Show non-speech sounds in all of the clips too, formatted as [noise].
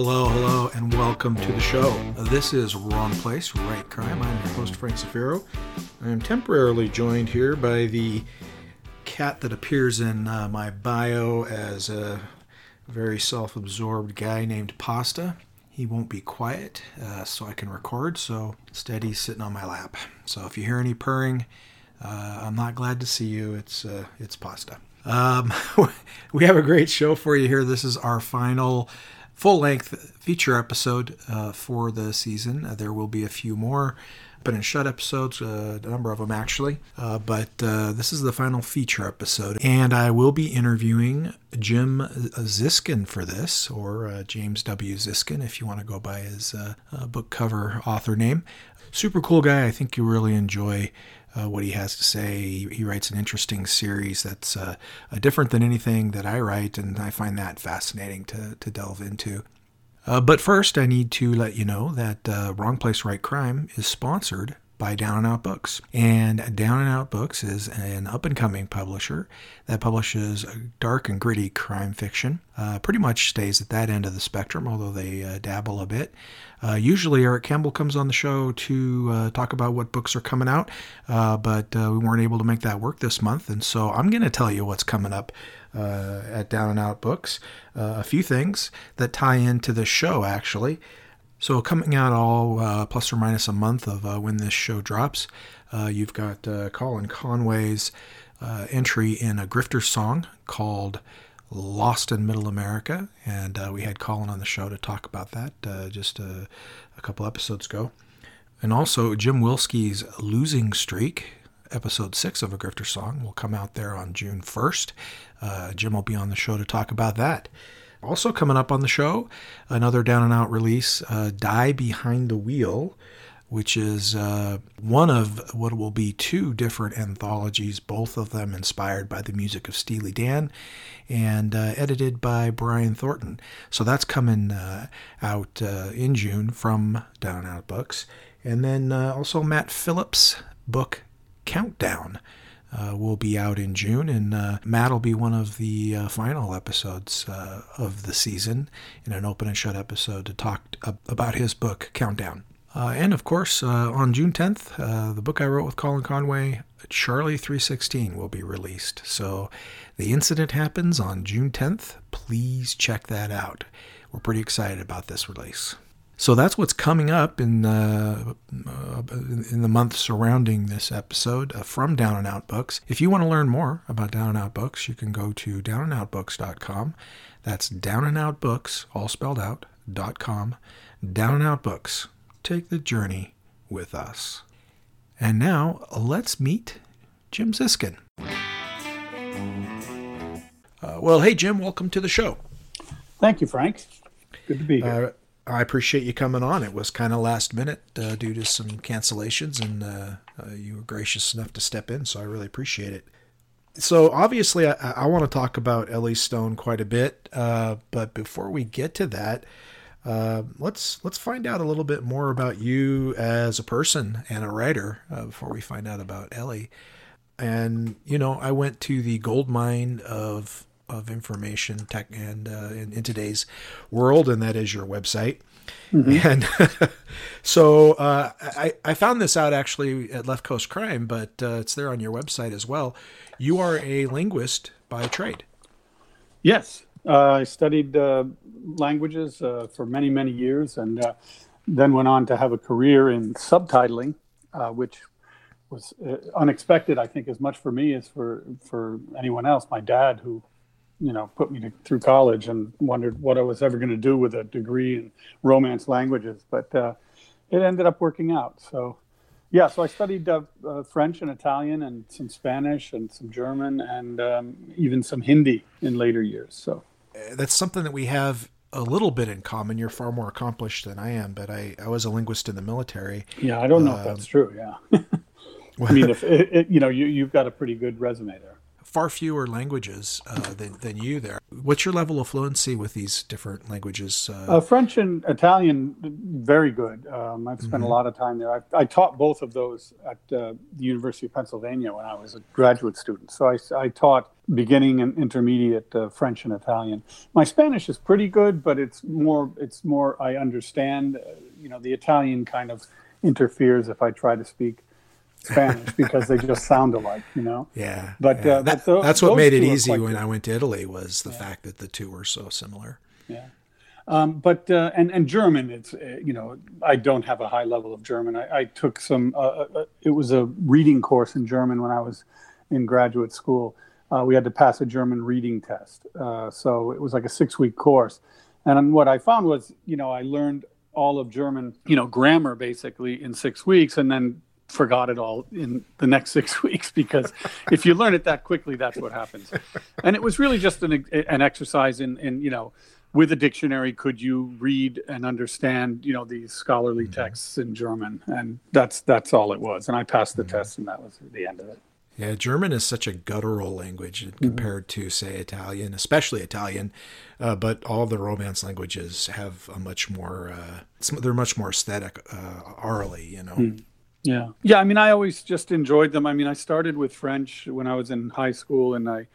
hello, hello, and welcome to the show. This is Wrong Place, Right Crime. I'm your host, Frank Zafiro. I am temporarily joined here by the cat that appears in uh, my bio as a very self absorbed guy named Pasta. He won't be quiet, uh, so I can record, so instead he's sitting on my lap. So if you hear any purring, uh, I'm not glad to see you. It's, uh, it's Pasta. Um, [laughs] we have a great show for you here. This is our final full length feature episode uh, for the season. Uh, there will be a few more been in shut episodes, uh, a number of them actually. Uh, but uh, this is the final feature episode, and I will be interviewing Jim Ziskin for this, or uh, James W. Ziskin, if you want to go by his book cover author name. Super cool guy. I think you really enjoy. Uh, what he has to say. He, he, writes an interesting series that's uh, different than anything that I write, and I find that fascinating to, to delve into. Uh, but first, I need to let you know that uh, Wrong Place, Right Crime is sponsored by Down and Out Books. And Down and Out Books is an up and coming publisher that publishes dark and gritty crime fiction. Uh, pretty much stays at that end of the spectrum, although they uh, dabble a bit. Uh, usually, Eric Campbell comes on the show to uh, talk about what books are coming out, uh, but uh, we weren't able to make that work this month. And so I'm going to tell you what's coming up uh, at Down and Out Books. A few things that tie into the show, actually. So, coming out all uh, plus or minus a month of uh, when this show drops, uh, you've got Colin Conway's entry in a grifter song called Lost in Middle America. And we had Colin on the show to talk about that just a, a couple episodes ago. And also Jim Wilsky's Losing Streak, episode six of A Grifter Song will come out there on June 1st. Uh, Jim will be on the show to talk about that. Also, coming up on the show, another down and out release uh, Die Behind the Wheel, which is uh, one of what will be two different anthologies, both of them inspired by the music of Steely Dan and uh, edited by Brian Thornton. So that's coming uh, out uh, in June from Down Out Books. And then uh, also Matt Phillips' book Countdown. Uh, will be out in June, and Matt will be one of the final episodes of the season in an open and shut episode to talk about his book, Countdown. Uh, and of course, uh, on June 10th, the book I wrote with Colin Conway, Charlie 316, will be released. So the incident happens on June 10th. Please check that out. We're pretty excited about this release. So that's what's coming up in the, uh, in the month surrounding this episode uh, from Down and Out Books. If you want to learn more about Down and Out Books, you can go to downandoutbooks.com. That's Down and Out Books, all spelled out, dot com. Down and Out Books. Take the journey with us. And now let's meet Jim Ziskin. Uh, well, hey, Jim, welcome to the show. Thank you, Frank. Good to be here. Uh, I appreciate you coming on. It was kind of last minute uh, due to some cancellations, and uh, uh, you were gracious enough to step in, so I really appreciate it. So obviously, I, I want to talk about Ellie Stone quite a bit, uh, but before we get to that, uh, let's let's find out a little bit more about you as a person and a writer uh, before we find out about Ellie. And you know, I went to the gold mine of of information tech and uh, in, in, today's world, and that is your website. Mm-hmm. [laughs] And so uh, I, I found this out actually at Left Coast Crime, but uh, it's there on your website as well. You are a linguist by trade. Yes, I studied uh, languages uh, for many, many years, and then went on to have a career in subtitling, which was unexpected, I think, as much for me as for for anyone else. My dad, who you know, put me to, through college and wondered what I was ever going to do with a degree in Romance languages. But uh, it ended up working out. So, yeah, so I studied uh, uh, French and Italian and some Spanish and some German and um, even some Hindi in later years. So uh, that's something that we have a little bit in common. You're far more accomplished than I am, but I, I was a linguist in the military. Yeah, I don't know um, if that's true. Yeah. [laughs] I mean, [laughs] if it, it, you know, you, you've got a pretty good resume there far fewer languages uh, than, than you there. What's your level of fluency with these different languages? Uh, uh French and Italian, very good. Um, I've spent mm-hmm. a lot of time there. I, I taught both of those at uh, the University of Pennsylvania when I was a graduate student. So I, I taught beginning and intermediate uh, French and Italian. My Spanish is pretty good, but it's more it's more I understand. Uh, you know, the Italian kind of interferes if I try to speak Spanish [laughs] because they just sound alike, you know. Yeah. But, yeah. Uh, that, but that's what made it easy when. I went to Italy was the yeah. fact that the two were so similar. Yeah. Um, but uh, and and German, it's uh, you know I don't have a high level of German. I, I took some. Uh, uh, it was a reading course in German when I was in graduate school. we had to pass a German reading test, so it was like a six week course. And what I found was, you know, I learned all of German, you know, grammar basically in six weeks, and then forgot it all in the next [laughs] six weeks because if you learn it that quickly, that's what happens. And it was really just an, an exercise in, in, you know, with a dictionary, could you read and understand, you know, these scholarly mm-hmm. texts in German? And that's that's all it was. And I passed the mm-hmm. test, and that was the end of it. Yeah, German is such a guttural language mm-hmm. compared mm-hmm. to, say, Italian, especially Italian. Uh, but all the Romance languages have a much more, uh, they're much more aesthetic uh, orally, you know. Yeah. Yeah. I mean, I always just enjoyed them. I mean, I started with French when I was in high school, and I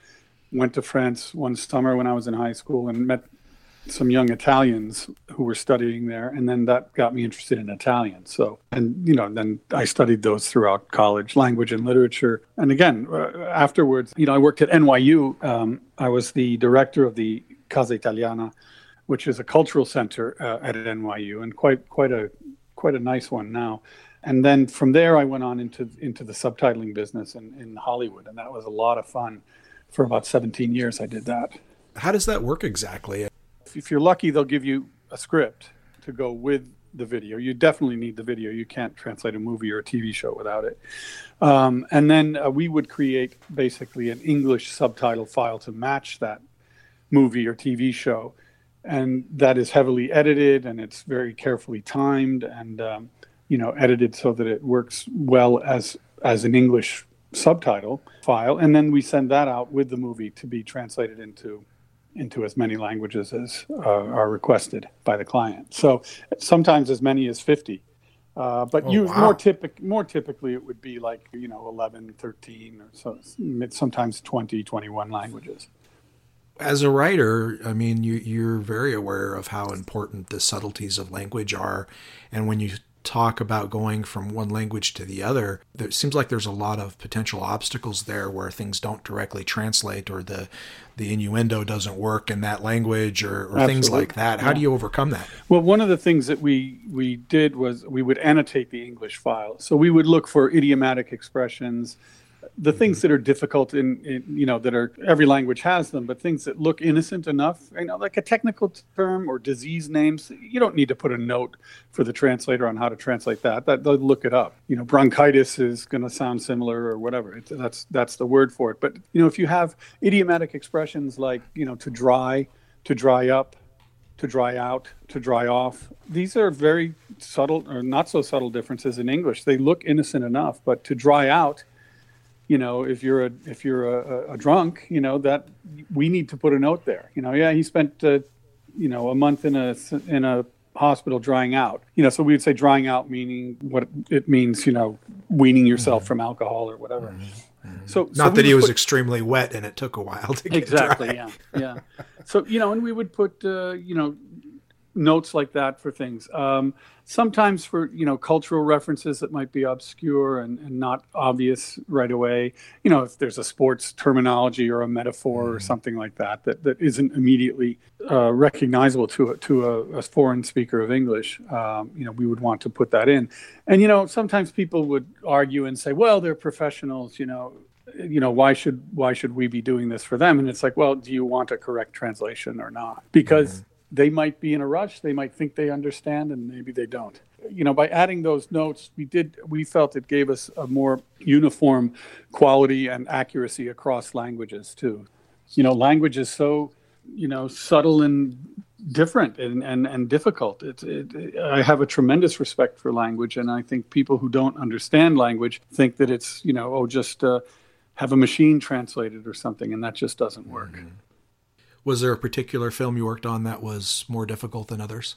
went to France one summer when I was in high school and met some young Italians who were studying there, and then that got me interested in Italian. So, and you know, then I studied those throughout college, language and literature. And again, uh, afterwards, you know, I worked at NYU. Um, I was the director of the Casa Italiana, which is a cultural center uh, at NYU, and quite quite a quite a nice one now and then from there I went on into into the subtitling business in, in Hollywood, and that was a lot of fun. For about 17 years, I did that. How does that work exactly? If you're lucky, they'll give you a script to go with the video. You definitely need the video. You can't translate a movie or a TV show without it. Um, and then uh, we would create basically an English subtitle file to match that movie or TV show. And that is heavily edited and it's very carefully timed. And um, you know, edited so that it works well as as an English subtitle file, and then we send that out with the movie to be translated into into as many languages as uh, are requested by the client. So sometimes as many as 50. Uh, but oh, you wow. more typic more typically it would be like you know 11 13 or so sometimes 20 21 languages as a writer i mean you, you're very aware of how important the subtleties of language are and when you talk about going from one language to the other, it seems like there's a lot of potential obstacles there where things don't directly translate or the the innuendo doesn't work in that language or, or things like that. How yeah. do you overcome that? Well, one of the things that we we did was we would annotate the English file. So we would look for idiomatic expressions, the mm-hmm. things that are difficult in, in, you know that are every language has them but things that look innocent enough you know like a technical term or disease names you don't need to put a note for the translator on how to translate that that they'll look it up you know bronchitis is going to sound similar or whatever it, that's that's the word for it but you know if you have idiomatic expressions like you know to dry to dry up to dry out, to dry off. These are very subtle or not so subtle differences in English. They look innocent enough, but to dry out you know, if you're a if you're a, a, drunk, you know that we need to put a note there. You know, yeah, he spent uh, you know a month in a in a hospital drying out. You know, so we would say drying out meaning what it means. You know, weaning yourself mm-hmm. from alcohol or whatever. Mm-hmm. mm-hmm. So not so that he was put, extremely wet and it took a while to get exactly. Dry. Yeah, yeah. So you know, and we would put uh, you know notes like that for things. Um, sometimes for you know cultural references that might be obscure and, and, not obvious right away. You know, if there's a sports terminology or a metaphor mm-hmm. or something like that that, that isn't immediately uh, recognizable to a, to a, a, foreign speaker of English, um, you know, we would want to put that in. And you know, sometimes people would argue and say, well, they're professionals. You know, you know why should why should we be doing this for them and it's like well do you want a correct translation or not because mm-hmm they might be in a rush they might think they understand and maybe they don't you know by adding those notes we did we felt it gave us a more uniform quality and accuracy across languages too you know language is so you know subtle and different and and, and difficult it, it, i have a tremendous respect for language and i think people who don't understand language think that it's you know oh just uh, have a machine translated or something, and that just doesn't work. Mm-hmm. Was there a particular film you worked on that was more difficult than others?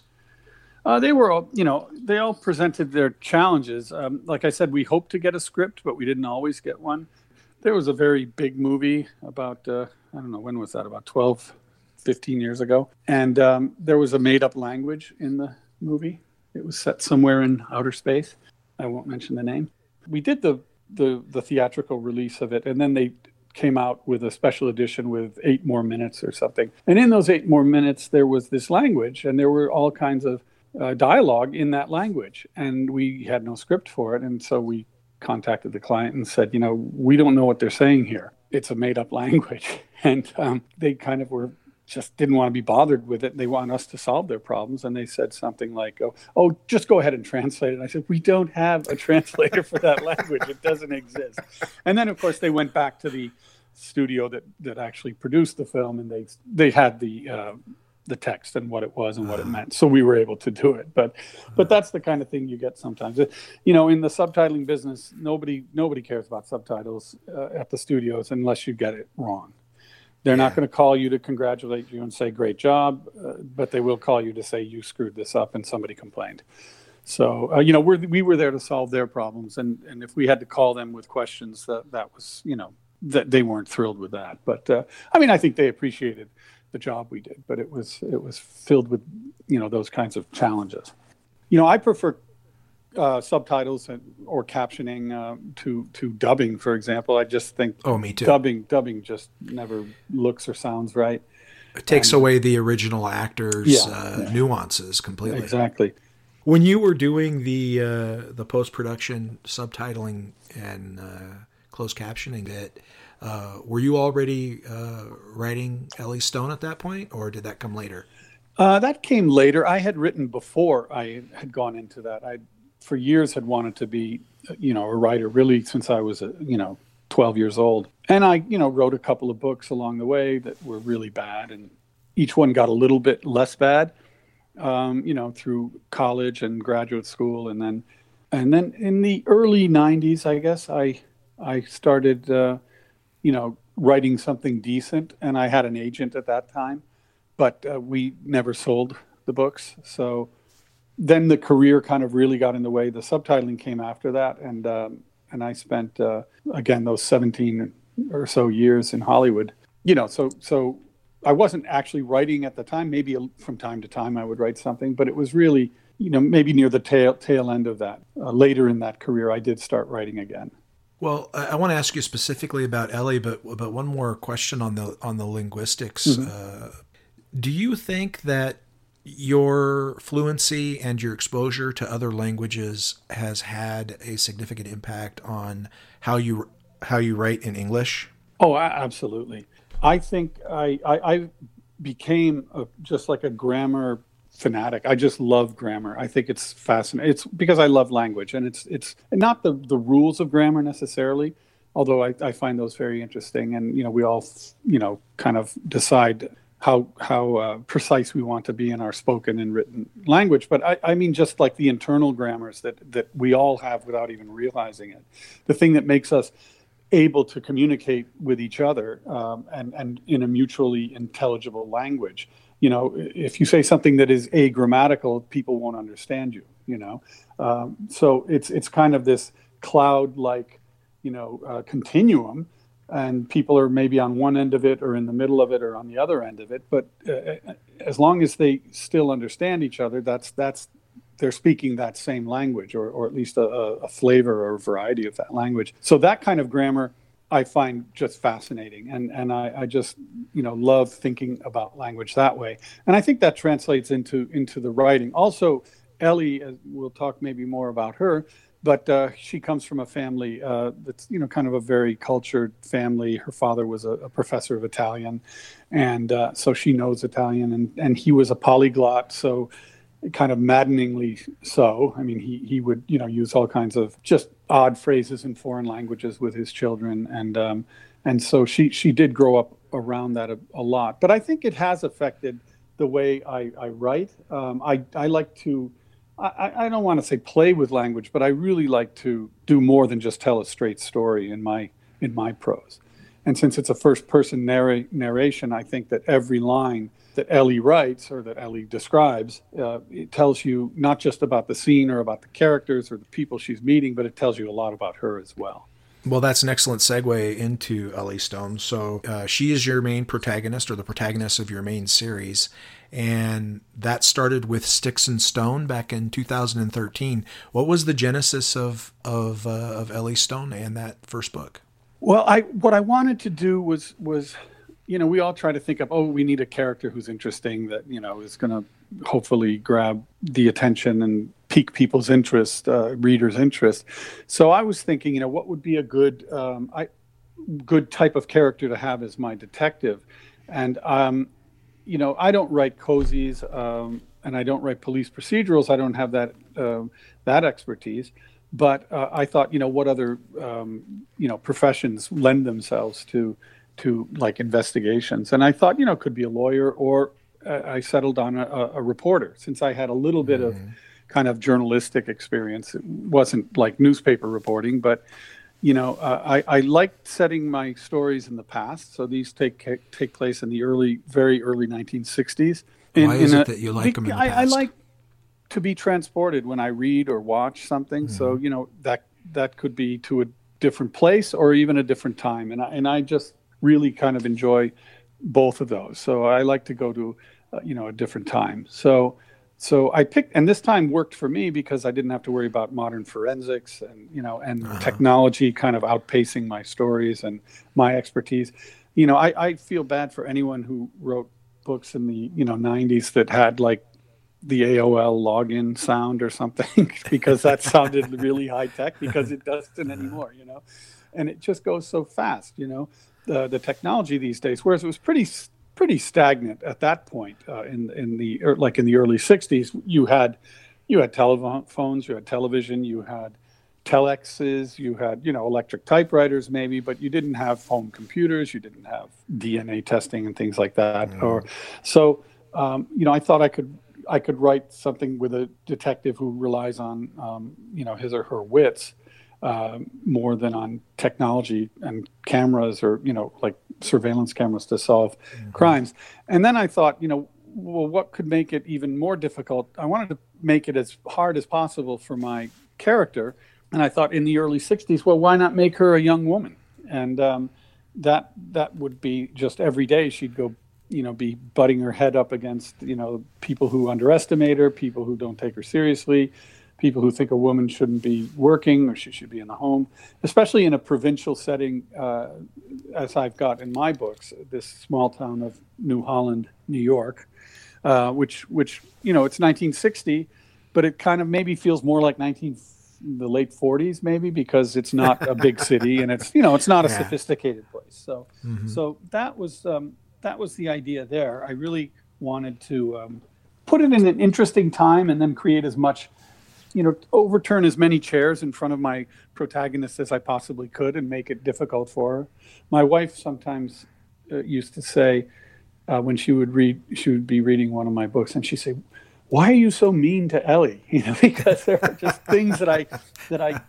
Uh, they were all, you know, they all presented their challenges. Um, like I said, we hoped to get a script, but we didn't always get one. There was a very big movie about, uh, I don't know, when was that? About 12, 15 years ago. And um, there was a made up language in the movie. It was set somewhere in outer space. I won't mention the name. We did the, the, the theatrical release of it, and then they came out with a special edition with eight more minutes or something. And in those eight more minutes, there was this language, and there were all kinds of uh, dialogue in that language, and we had no script for it, and so we contacted the client and said, you know, we don't know what they're saying here. It's a made-up [laughs] language, and um, they kind of were just didn't want to be bothered with it. They want us to solve their problems, and they said something like, "Oh, oh, just go ahead and translate it." And I said, "We don't have a [laughs] translator for that language; it doesn't exist." And then, of course, they went back to the studio that that actually produced the film, and they they had the uh, the text and what it was and what it uh-huh. meant. So we were able to do it. But but that's the kind of thing you get sometimes. You know, in the subtitling business, nobody nobody cares about subtitles uh, at the studios unless you get it wrong. They're not going to call you to congratulate you and say great job, uh, but they will call you to say you screwed this up and somebody complained. So uh, you know we're, we were there to solve their problems, and and if we had to call them with questions, that that was you know that they weren't thrilled with that. But uh, I mean, I think they appreciated the job we did, but it was it was filled with you know those kinds of challenges. You know, I prefer uh, subtitles and, or captioning uh, to to dubbing, for example. I just think oh, me too. Dubbing dubbing just never looks or sounds right. It takes away the original actor's yeah, uh, yeah. nuances completely. Exactly. When you were doing the uh, the post production subtitling and uh, closed captioning, uh, were you already uh, writing Ellie Stone at that point, or did that come later? Uh, that came later. I had written before I had gone into that. I, for years, had wanted to be, you know, a writer. Really, since I was, a, you know, 12 years old, and I, you know, wrote a couple of books along the way that were really bad, and each one got a little bit less bad, um, you know, through college and graduate school, and then, and then in the early 90s, I guess I, I started uh, you know, writing something decent. And I had an agent at that time, but uh, we never sold the books. So then the career kind of really got in the way. The subtitling came after that, and um, and I spent uh, again those 17 or so years in Hollywood. You know, so so I wasn't actually writing at the time. Maybe from time to time I would write something, but it was really you know maybe near the tail tail end of that. Uh, later in that career, I did start writing again. Well, I want to ask you specifically about Ellie, but but one more question on the on the linguistics. Mm-hmm. Uh, do you think that your fluency and your exposure to other languages has had a significant impact on how you how you write in English? Oh, absolutely. I think I I, I became a, just like a grammar fanatic. I just love grammar. I think it's fascinating. It's because I love language, and it's it's not the the rules of grammar necessarily, although I, I find those very interesting. And you know, we all you know kind of decide how how uh, precise we want to be in our spoken and written language. But I, I mean, just like the internal grammars that that we all have without even realizing it, the thing that makes us able to communicate with each other um, and and in a mutually intelligible language you know, if you say something that is agrammatical, people won't understand you. You know, um, so it's it's kind of this cloud-like, you know, uh, continuum, and people are maybe on one end of it, or in the middle of it, or on the other end of it. But uh, as long as they still understand each other, that's that's they're speaking that same language, or or at least a, a flavor or a variety of that language. So that kind of grammar I find just fascinating, and and I, I, just you know love thinking about language that way, and I think that translates into into the writing. Also, Ellie, uh, we'll talk maybe more about her, but uh, she comes from a family uh, that's you know kind of a very cultured family. Her father was a, a professor of Italian, and uh, so she knows Italian, and and he was a polyglot, so kind of maddeningly so. I mean, he he would you know use all kinds of just odd phrases in foreign languages with his children, and um, and so she she did grow up around that a, a, lot. But I think it has affected the way I, I write. Um, I I like to. I, I don't want to say play with language, but I really like to do more than just tell a straight story in my in my prose. And since it's a first person narr- narration, I think that every line that Ellie writes or that Ellie describes, uh, it tells you not just about the scene or about the characters or the people she's meeting, but it tells you a lot about her as well. Well, that's an excellent segue into Ellie Stone. So uh, she is your main protagonist or the protagonist of your main series. And that started with Sticks and Stone back in 2013. What was the genesis of, of, uh, of Ellie Stone and that first book? Well, I what I wanted to do was was you know, we all try to think of, oh, we need a character who's interesting that, you know, is going to hopefully grab the attention and pique people's interest, uh, readers' interest. So I was thinking, you know, what would be a good, um, I, good type of character to have as my detective? And, um, you know, I don't write cozies um, and I don't write police procedurals. I don't have that, uh, that expertise. But uh, I thought, you know, what other, um, you know, professions lend themselves to, to like investigations. And I thought, you know, could be a lawyer or uh, I settled on a, a, reporter since I had a little bit mm-hmm. of kind of journalistic experience. It wasn't like newspaper reporting, but you know, uh, I, I liked setting my stories in the past. So these take take place in the early, very early 1960s. In, Why is it a, that you like them? I, I, like to be transported when I read or watch something. Mm-hmm. So you know that that could be to a different place or even a different time. And I, and I just really kind of enjoy both of those. So I like to go to, uh, you know, a different time. So, so I picked, and this time worked for me because I didn't have to worry about modern forensics and you know, and uh-huh. technology kind of outpacing my stories and my expertise. You know, I, I feel bad for anyone who wrote books in the you know 90s that had like the AOL login sound or something [laughs] because that sounded really high tech because it doesn't anymore, you know. And it just goes so fast, you know the, the technology these days, whereas it was pretty pretty stagnant at that point uh, in in the er, like in the early '60s. You had you had telephones, you had television, you had telexes, you had you know electric typewriters maybe, but you didn't have home computers, you didn't have DNA testing and things like that. Mm. Or so um, you know, I thought I could I could write something with a detective who relies on um, you know his or her wits uh, more than on technology and cameras or you know like surveillance cameras to solve mm-hmm. crimes. And then I thought, you know, well, what could make it even more difficult? I wanted to make it as hard as possible for my character, and I thought in the early '60s, well, why not make her a young woman? And um, that that would be just every day she'd go you know be butting her head up against you know people who underestimate her people who don't take her seriously people who think a woman shouldn't be working or she should be in the home, especially in a provincial setting, uh, as I've got in my books, this small town of New Holland, New York, uh, which, which you know, it's 1960, but it kind of maybe feels more like 19 the late 40s maybe because it's not a big city and it's you know it's not a yeah. sophisticated place so mm-hmm. so that was um, that was the idea there i really wanted to um, put it in an interesting time and then create as much you know, overturn as many chairs in front of my protagonist as I possibly could and make it difficult for her. My wife sometimes uh, used to say uh, when she would read, she would be reading one of my books, and she'd say, "Why are you so mean to Ellie?" [laughs] You know, because there are just [laughs] things that I that I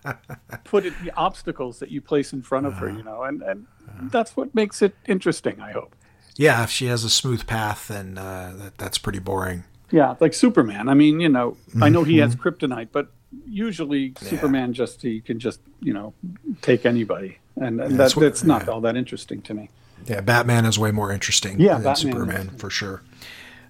put in the obstacles that you place in front of her. You know, and and that's what makes it interesting. I hope. Yeah, if she has a smooth path, then uh, that, that's pretty boring. Yeah, like Superman. I mean, you know. I know he has mm-hmm. kryptonite, but usually yeah. Superman just he can just you know take anybody, and, and yeah, that, that's not yeah. all that interesting to me. Yeah, Batman is way more interesting yeah, than Batman Superman is. for sure.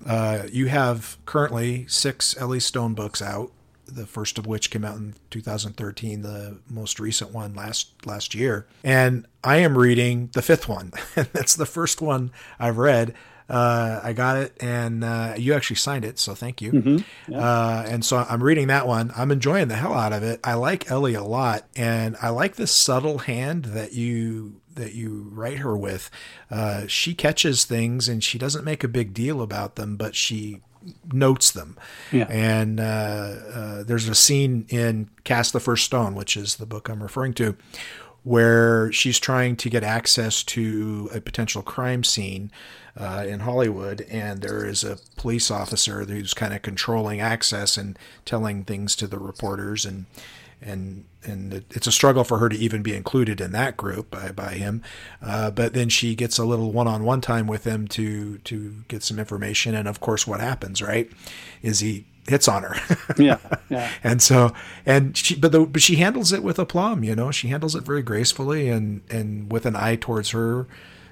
Uh, you have currently six Ellie Stone books out. The first of which came out in 2013. The most recent one last last year, and I am reading the fifth one. [laughs] That's the first one I've read. Uh, I got it, and uh, you actually signed it, so thank you. Mm-hmm. Yeah. Uh, and so I'm reading that one. I'm enjoying the hell out of it. I like Ellie a lot, and I like this subtle hand that you that you write her with. Uh, she catches things, and she doesn't make a big deal about them, but she notes them. Yeah. And uh, uh, there's a scene in Cast the First Stone, which is the book I'm referring to, where she's trying to get access to a potential crime scene uh, in Hollywood, and there is a police officer who's kind of controlling access and telling things to the reporters, and and and it's a struggle for her to even be included in that group by, by him. Uh, but then she gets a little one-on-one time with him to to get some information, and of course, what happens, right, is he hits on her. [laughs] yeah, yeah. [laughs] And so, and she, but the, but she handles it with aplomb. You know, she handles it very gracefully and and with an eye towards her.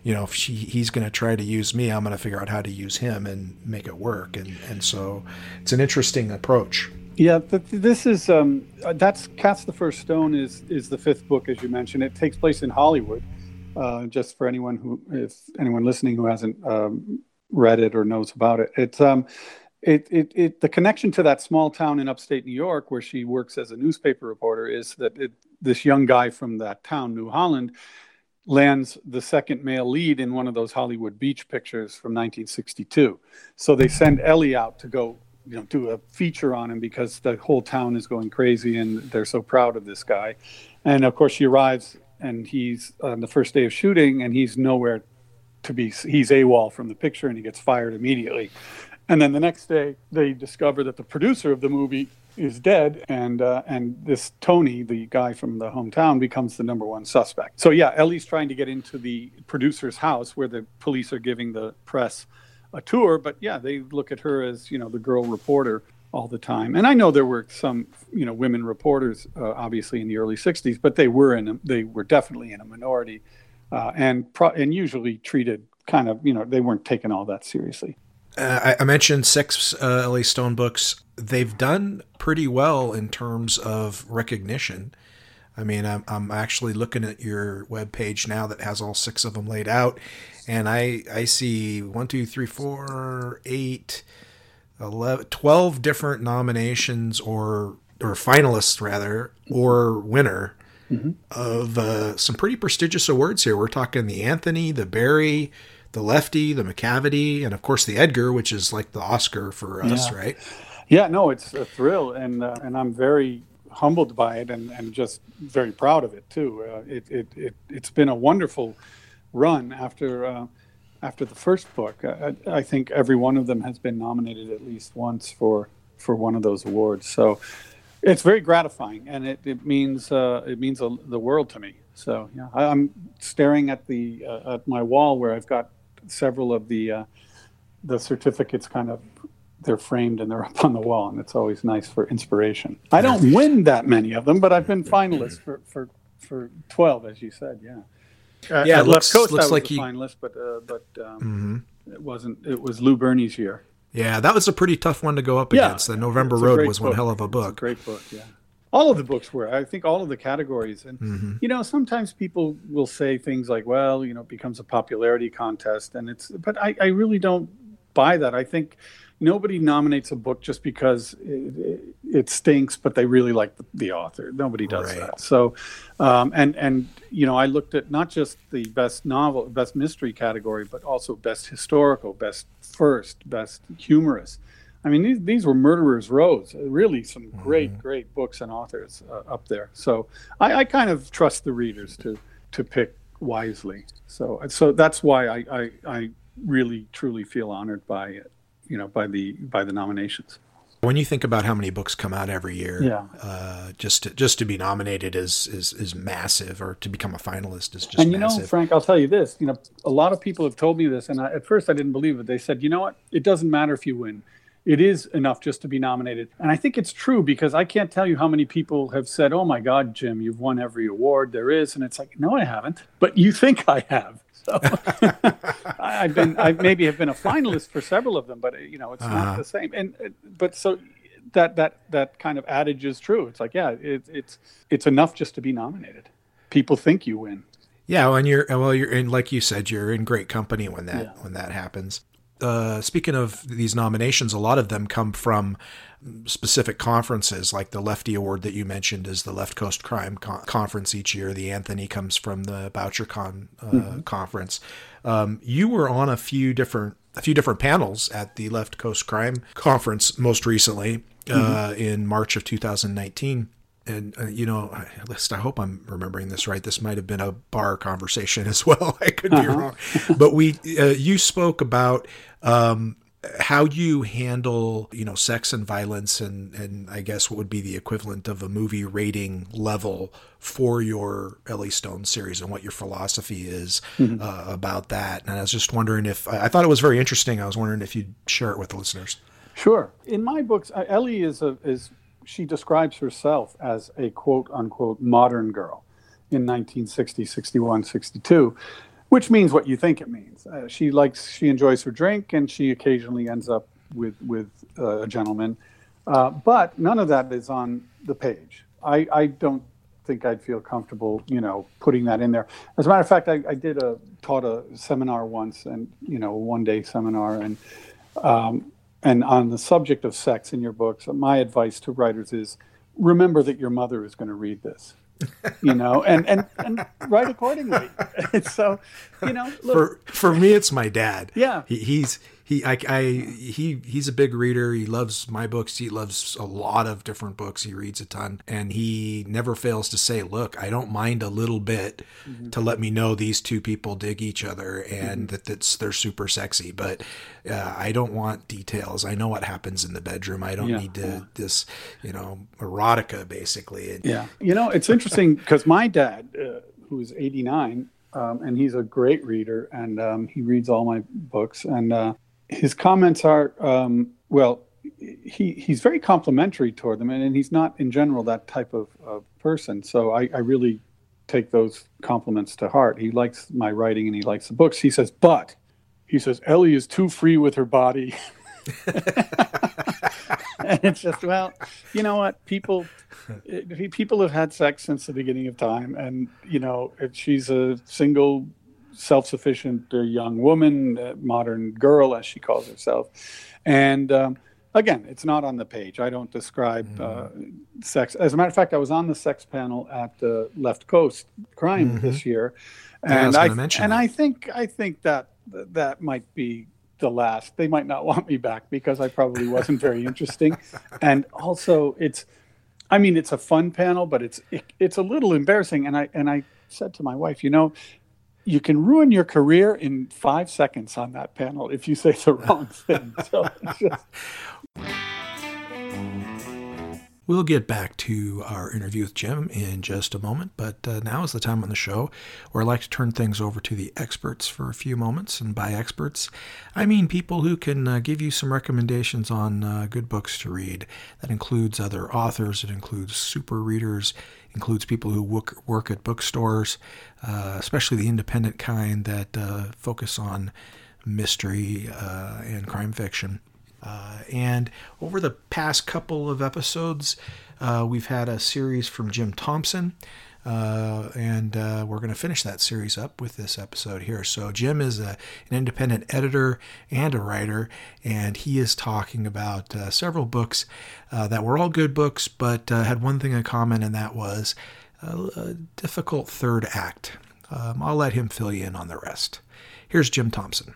You know, if she he's going to try to use me, I'm going to figure out how to use him and make it work. And and so, it's an interesting approach. Yeah, this is um, that's Cast the First Stone is is the fifth book, as you mentioned. It takes place in Hollywood. Uh, just for anyone who, if anyone listening who hasn't um, read it or knows about it, it's um, it, it, it, the connection to that small town in upstate New York where she works as a newspaper reporter is that it, this young guy from that town, New Holland, lands the second male lead in one of those Hollywood beach pictures from 1962. So they send Ellie out to go, you know, do a feature on him because the whole town is going crazy and they're so proud of this guy. And of course, she arrives and he's on the first day of shooting and he's nowhere to be. He's AWOL from the picture and he gets fired immediately. And then the next day, they discover that the producer of the movie is dead, and uh, and this Tony, the guy from the hometown, becomes the number one suspect. So yeah, Ellie's trying to get into the producer's house where the police are giving the press a tour, but yeah, they look at her as you know the girl reporter all the time. And I know there were some you know women reporters, uh, obviously in the early '60s, but they were in a, they were definitely in a minority, uh, and pro- and usually treated kind of you know they weren't taken all that seriously uh, I, mentioned six uh, Ellie Stone books. They've done pretty well in terms of recognition. I mean, I'm, I'm actually looking at your web page now that has all six of them laid out, and I I see one, two, three, four, eight, 11, 12 different nominations or or finalists rather or winner mm-hmm. of uh, some pretty prestigious awards here. We're talking the Anthony, the Barry, the lefty, the Macavity, and of course the Edgar, which is like the Oscar for us, yeah. right? Yeah, no, it's a thrill, and uh, and I'm very humbled by it, and, and just very proud of it too. Uh, it, it it it's been a wonderful run after uh, after the first book. I, I, think every one of them has been nominated at least once for for one of those awards. So it's very gratifying, and it, it means uh, it means a, the world to me. So yeah, I, am staring at the uh, at my wall where I've got several of the uh, the certificates kind of they're framed and they're [laughs] up on the wall, and it's always nice for inspiration. I don't win that many of them, but I've been finalist for for for twelve, as you said. Yeah. Uh, yeah, it looks, Coast, looks like he finalist, but uh, but um, mm-hmm. it wasn't. It was Lou Berney's year. Yeah, that was a pretty tough one to go up yeah, against. The November Road was book. one hell of a book. A great book, yeah all of the books were. I think all of the categories. And mm-hmm. you know sometimes people will say things like well you know it becomes a popularity contest. And it's but i, I really don't buy that. I think nobody nominates a book just because it, it, it stinks but they really like the, the author. Nobody does right. that. So um, and and you know i looked at not just the best novel best mystery category but also best historical best first best humorous I mean, these, these were murderers' rows. Really, some great, mm-hmm. great books and authors uh, up there. So I, I, kind of trust the readers to to pick wisely. So so that's why I, I, I really truly feel honored by it, you know, by the by the nominations. When you think about how many books come out every year, yeah. Uh, just to, just to be nominated is, is is massive, or to become a finalist is just. And you massive. know, Frank, I'll tell you this. You know, a lot of people have told me this, and I, at first I didn't believe it. They said, "You know what? It doesn't matter if you win it is enough just to be nominated. And I think it's true because I can't tell you how many people have said, "Oh my God, Jim, you've won every award there is," and it's like, no, I haven't, but you think I have. So [laughs] I've been, I maybe have been a finalist for several of them, but you know, it's uh-huh. not the same. And but so that that that kind of adage is true. It's like, yeah, it, it's it's enough just to be nominated. People think you win. Yeah, and you're well, you're in like you said, you're in great company when that yeah. when that happens uh, speaking of these nominations, a lot of them come from specific conferences, like the Lefty Award that you mentioned is the Left Coast Crime Con- Conference each year. The Anthony comes from the BoucherCon uh, mm-hmm. conference. Um, you were on a few different a few different panels at the Left Coast Crime Conference most recently uh, mm-hmm. in March of 2019 and uh, you know, at least I hope I'm remembering this right. This might have been a bar conversation [laughs] as well. I could uh-huh. be wrong, but we uh, you spoke about um, how you handle, you know, sex and violence and, and I guess what would be the equivalent of a movie rating level for your Ellie Stone series and what your philosophy is mm-hmm. uh, about that. And I was just wondering if I thought it was very interesting. I was wondering if you'd share it with the listeners. Sure. In my books, Ellie is a, is she describes herself as a quote unquote modern girl in 1960, 61, 62 which means what you think it means. Uh, she likes, she enjoys her drink, and she occasionally ends up with with uh, a gentleman. Uh, but none of that is on the page. I, I don't think I'd feel comfortable, you know, putting that in there. As a matter of fact, I, I did a taught a seminar once, and you know, one day seminar, and um, and on the subject of sex in your books, my advice to writers is remember that your mother is going to read this you know, [laughs] and, and, and write accordingly. [laughs] so, you know, look. for for me, it's my dad. Yeah, he, he's he I, I he he's a big reader. He loves my books. He loves a lot of different books. He reads a ton, and he never fails to say, "Look, I don't mind a little bit mm-hmm. to let me know these two people dig each other and mm-hmm. that that's they're super sexy, but uh, I don't want details. I know what happens in the bedroom. I don't yeah. need to yeah. this, you know, erotica basically." yeah, you know, it's interesting [laughs] because my dad, uh, who's eighty nine. Um, and he's a great reader, and um, he reads all my books. And uh, his comments are um, well he he's very complimentary toward them and, and, he's not in general that type of, of person. So I, I, really take those compliments to heart. He likes my writing and he likes the books. He says but he says ellie is too free with her body. [laughs] And it's just well you know what? People people have had sex since the beginning of time and you know she's a single self-sufficient uh, young woman, uh, modern girl, as she calls herself, and um, again, it's not on the page. I don't describe uh, sex. As a matter of fact, I was on the sex panel at the Left Coast Crime mm-hmm. this year, and I, I and that. I think I think that that might be the last. They might not [laughs] want me back because I probably wasn't very interesting, [laughs] and also it's. I mean, it's a fun panel, but it's it, it's a little embarrassing. And I and I said to my wife, you know, you can ruin your career in five seconds on that panel if you say the [laughs] wrong thing. So just... We'll get back to our interview with Jim in just a moment, but uh, now is the time on the show where I like to turn things over to the experts for a few moments. And by experts, I mean people who can uh, give you some recommendations on uh, good books to read. That includes other authors, it includes super readers, includes people who work, work at bookstores, uh, especially the independent kind that uh, focus on mystery uh, and crime fiction. Uh, and over the past couple of episodes, uh, we've had a series from Jim Thomsen. Uh, and uh, we're going to finish that series up with this episode here. So, Jim is a, an independent editor and a writer, and he is talking about uh, several books uh, that were all good books, but had one thing in common, and that was a, a difficult third act. Um, I'll let him fill you in on the rest. Here's Jim Thomsen.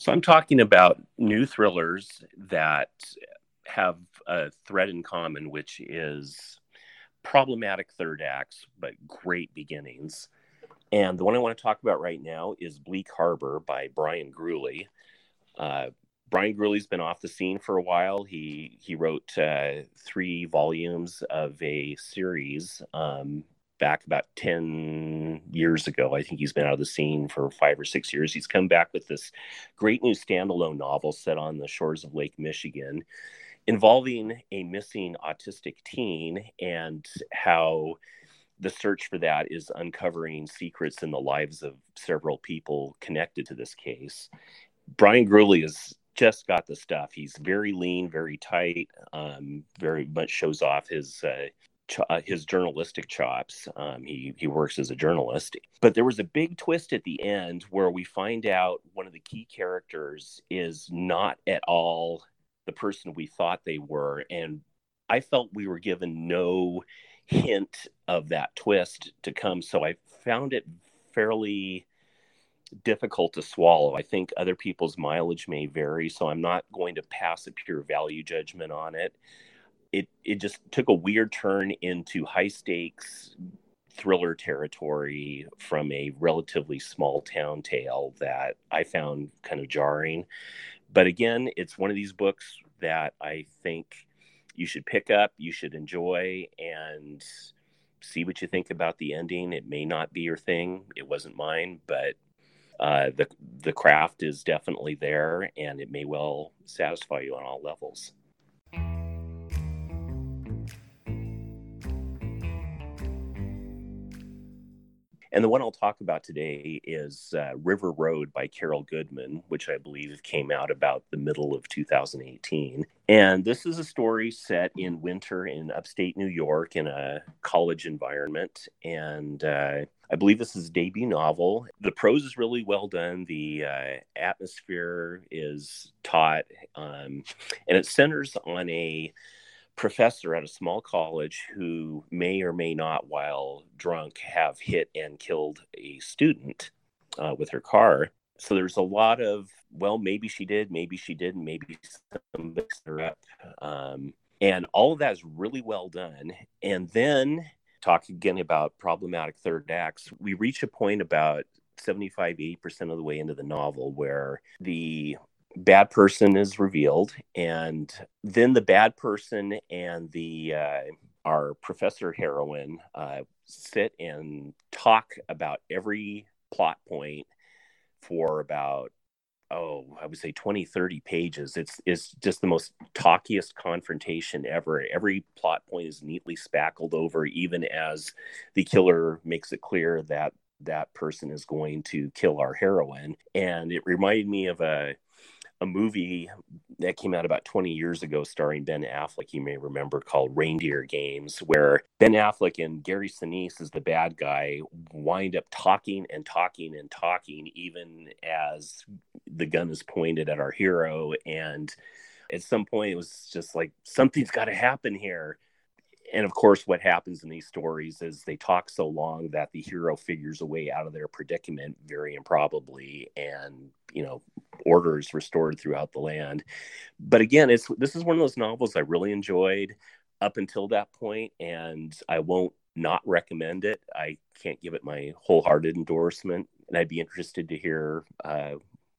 So I'm talking about new thrillers that have a thread in common, which is problematic third acts, but great beginnings. And the one I want to talk about right now is Bleak Harbor by Bryan Gruley. Uh, Bryan Gruley's been off the scene for a while. He he wrote uh, three volumes of a series um, back about 10 years ago. I think he's been out of the scene for five or six years. He's come back with this great new standalone novel set on the shores of Lake Michigan involving a missing autistic teen and how the search for that is uncovering secrets in the lives of several people connected to this case. Bryan Gruley has just got the stuff. He's very lean, very tight, um, very much shows off his uh, his journalistic chops. Um, he he works as a journalist, but there was a big twist at the end where we find out one of the key characters is not at all the person we thought they were, and I felt we were given no hint of that twist to come. So I found it fairly difficult to swallow. I think other people's mileage may vary, so I'm not going to pass a pure value judgment on it it it just took a weird turn into high stakes thriller territory from a relatively small town tale that I found kind of jarring. But again, it's one of these books that I think you should pick up, you should enjoy, and see what you think about the ending. It may not be your thing. It wasn't mine, but uh, the the craft is definitely there, and it may well satisfy you on all levels. And the one I'll talk about today is uh, River Road by Carol Goodman, which I believe came out about the middle of 2018. And this is a story set in winter in upstate New York in a college environment. And uh, I believe this is a debut novel. The prose is really well done. The uh, atmosphere is taut, um, and it centers on a professor at a small college who may or may not, while drunk, have hit and killed a student uh, with her car. So there's a lot of, well, maybe she did, maybe she didn't, maybe somebody her up. Um, and all of that is really well done. And then talk again about problematic third acts. We reach a point about 75, 80% of the way into the novel where the bad person is revealed and then the bad person and the uh, our professor heroine uh, sit and talk about every plot point for about oh i would say 20 30 pages. It's it's just the most talkiest confrontation ever. Every plot point is neatly spackled over even as the killer makes it clear that that person is going to kill our heroine. And it reminded me of a a movie that came out about 20 years ago starring Ben Affleck, you may remember, called Reindeer Games, where Ben Affleck and Gary Sinise as the bad guy wind up talking and talking and talking, even as the gun is pointed at our hero. And at some point, it was just like, something's got to happen here and of course what happens in these stories is they talk so long that the hero figures a way out of their predicament very improbably and you know order is restored throughout the land. But again it's this is one of those novels i really enjoyed up until that point and i won't not recommend it. I can't give it my wholehearted endorsement and i'd be interested to hear uh,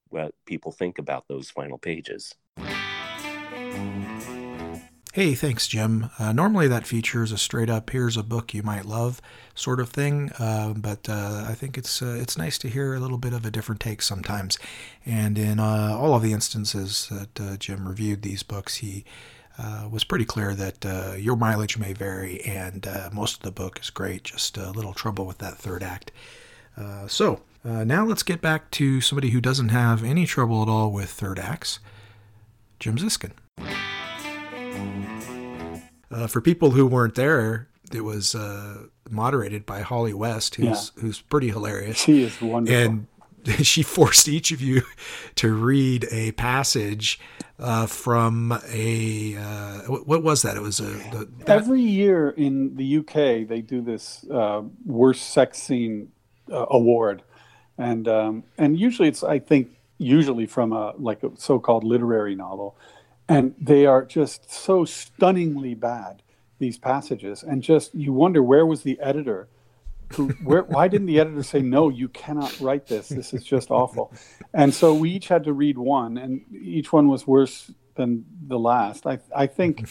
what people think about those final pages Hey, thanks, Jim. Uh, normally that feature is a straight up "here's a book you might love" sort of thing, uh, but uh, I think it's uh, it's nice to hear a little bit of a different take sometimes. And in uh, all of the instances that uh, Jim reviewed these books, he was pretty clear that your mileage may vary, and most of the book is great. Just a little trouble with that third act. so now let's get back to somebody who doesn't have any trouble at all with third acts, Jim Ziskin. Uh, for people who weren't there, it was uh, moderated by Holly West, who's yeah. who's pretty hilarious. She is wonderful. And [laughs] she forced each of you to read a passage uh, from a uh, what was that? It was a the, every year in the UK they do this uh, worst sex scene uh, award, and um, and usually it's I think usually from a like a so-called literary novel and they are just so stunningly bad these passages. And just you wonder where was the editor who where why didn't the editor say no you cannot write this. This is just awful. And so we each had to read one and each one was worse than the last. I i think